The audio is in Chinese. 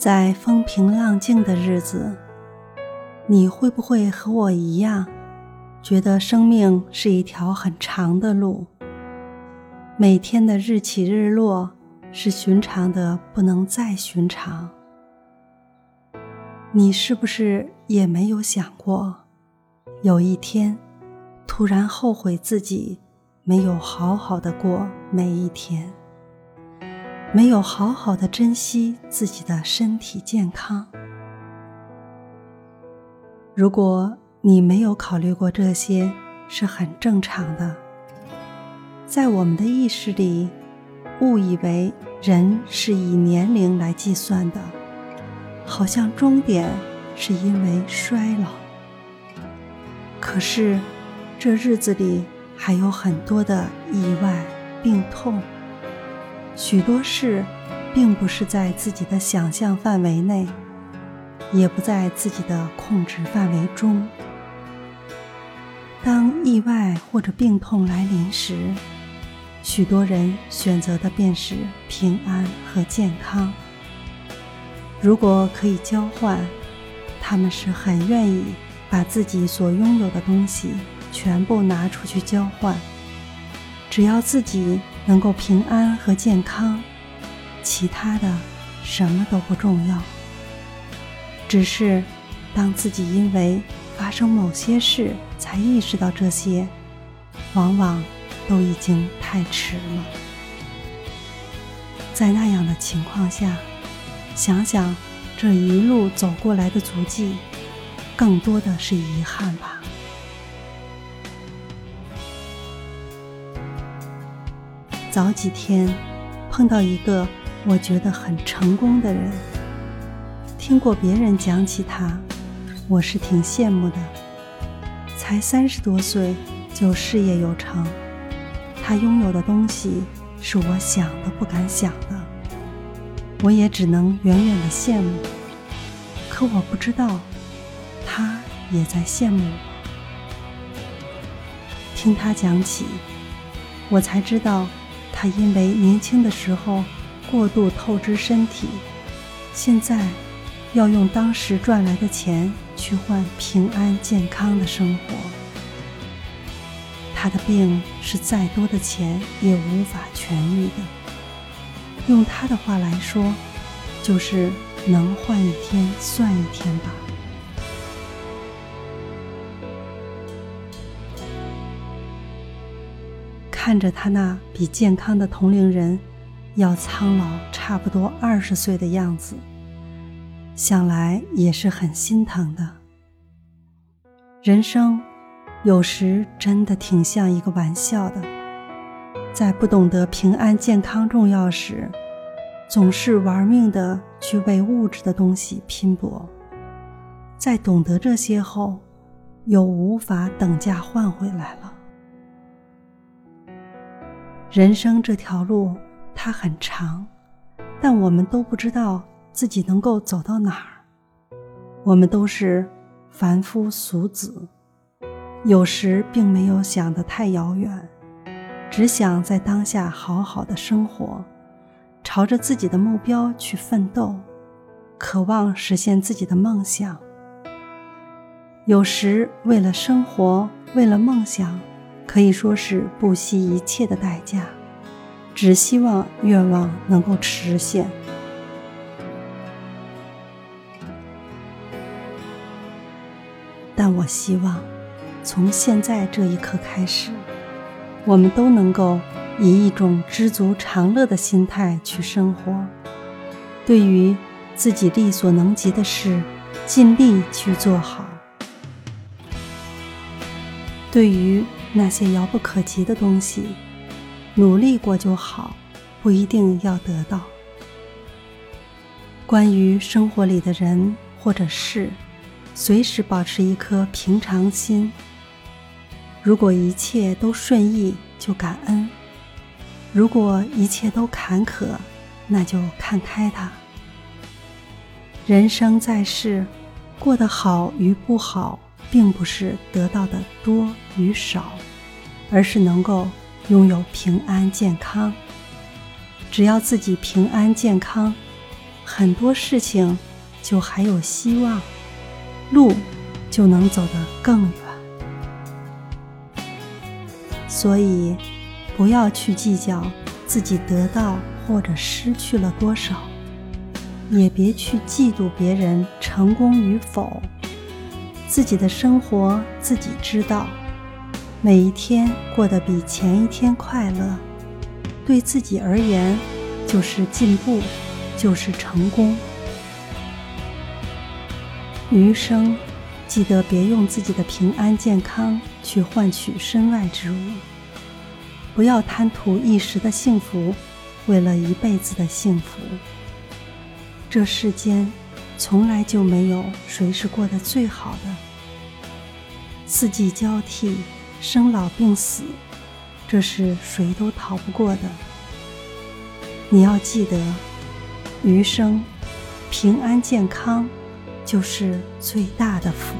在风平浪静的日子，你会不会和我一样，觉得生命是一条很长的路？每天的日起日落是寻常的不能再寻常。你是不是也没有想过，有一天突然后悔自己没有好好的过每一天？没有好好的珍惜自己的身体健康。如果你没有考虑过这些，是很正常的。在我们的意识里，误以为人是以年龄来计算的，好像终点是因为衰老。可是，这日子里还有很多的意外、病痛。许多事，并不是在自己的想象范围内，也不在自己的控制范围中。当意外或者病痛来临时，许多人选择的便是平安和健康。如果可以交换，他们是很愿意把自己所拥有的东西全部拿出去交换，只要自己。能够平安和健康，其他的什么都不重要。只是当自己因为发生某些事才意识到这些，往往都已经太迟了。在那样的情况下，想想这一路走过来的足迹，更多的是遗憾吧。早几天碰到一个我觉得很成功的人，听过别人讲起他，我是挺羡慕的。才三十多岁就事业有成，他拥有的东西是我想都不敢想的，我也只能远远的羡慕。可我不知道，他也在羡慕我。听他讲起，我才知道。他因为年轻的时候过度透支身体，现在要用当时赚来的钱去换平安健康的生活。他的病是再多的钱也无法痊愈的。用他的话来说，就是能换一天算一天吧。看着他那比健康的同龄人要苍老差不多二十岁的样子，想来也是很心疼的。人生有时真的挺像一个玩笑的，在不懂得平安健康重要时，总是玩命的去为物质的东西拼搏；在懂得这些后，又无法等价换回来了。人生这条路，它很长，但我们都不知道自己能够走到哪儿。我们都是凡夫俗子，有时并没有想得太遥远，只想在当下好好的生活，朝着自己的目标去奋斗，渴望实现自己的梦想。有时为了生活，为了梦想。可以说是不惜一切的代价，只希望愿望能够实现。但我希望，从现在这一刻开始，我们都能够以一种知足常乐的心态去生活。对于自己力所能及的事，尽力去做好。对于那些遥不可及的东西，努力过就好，不一定要得到。关于生活里的人或者事，随时保持一颗平常心。如果一切都顺意，就感恩；如果一切都坎坷，那就看开它。人生在世，过得好与不好。并不是得到的多与少，而是能够拥有平安健康。只要自己平安健康，很多事情就还有希望，路就能走得更远。所以，不要去计较自己得到或者失去了多少，也别去嫉妒别人成功与否。自己的生活自己知道，每一天过得比前一天快乐，对自己而言就是进步，就是成功。余生，记得别用自己的平安健康去换取身外之物。不要贪图一时的幸福，为了一辈子的幸福。这世间。从来就没有谁是过得最好的。四季交替，生老病死，这是谁都逃不过的。你要记得，余生平安健康就是最大的福。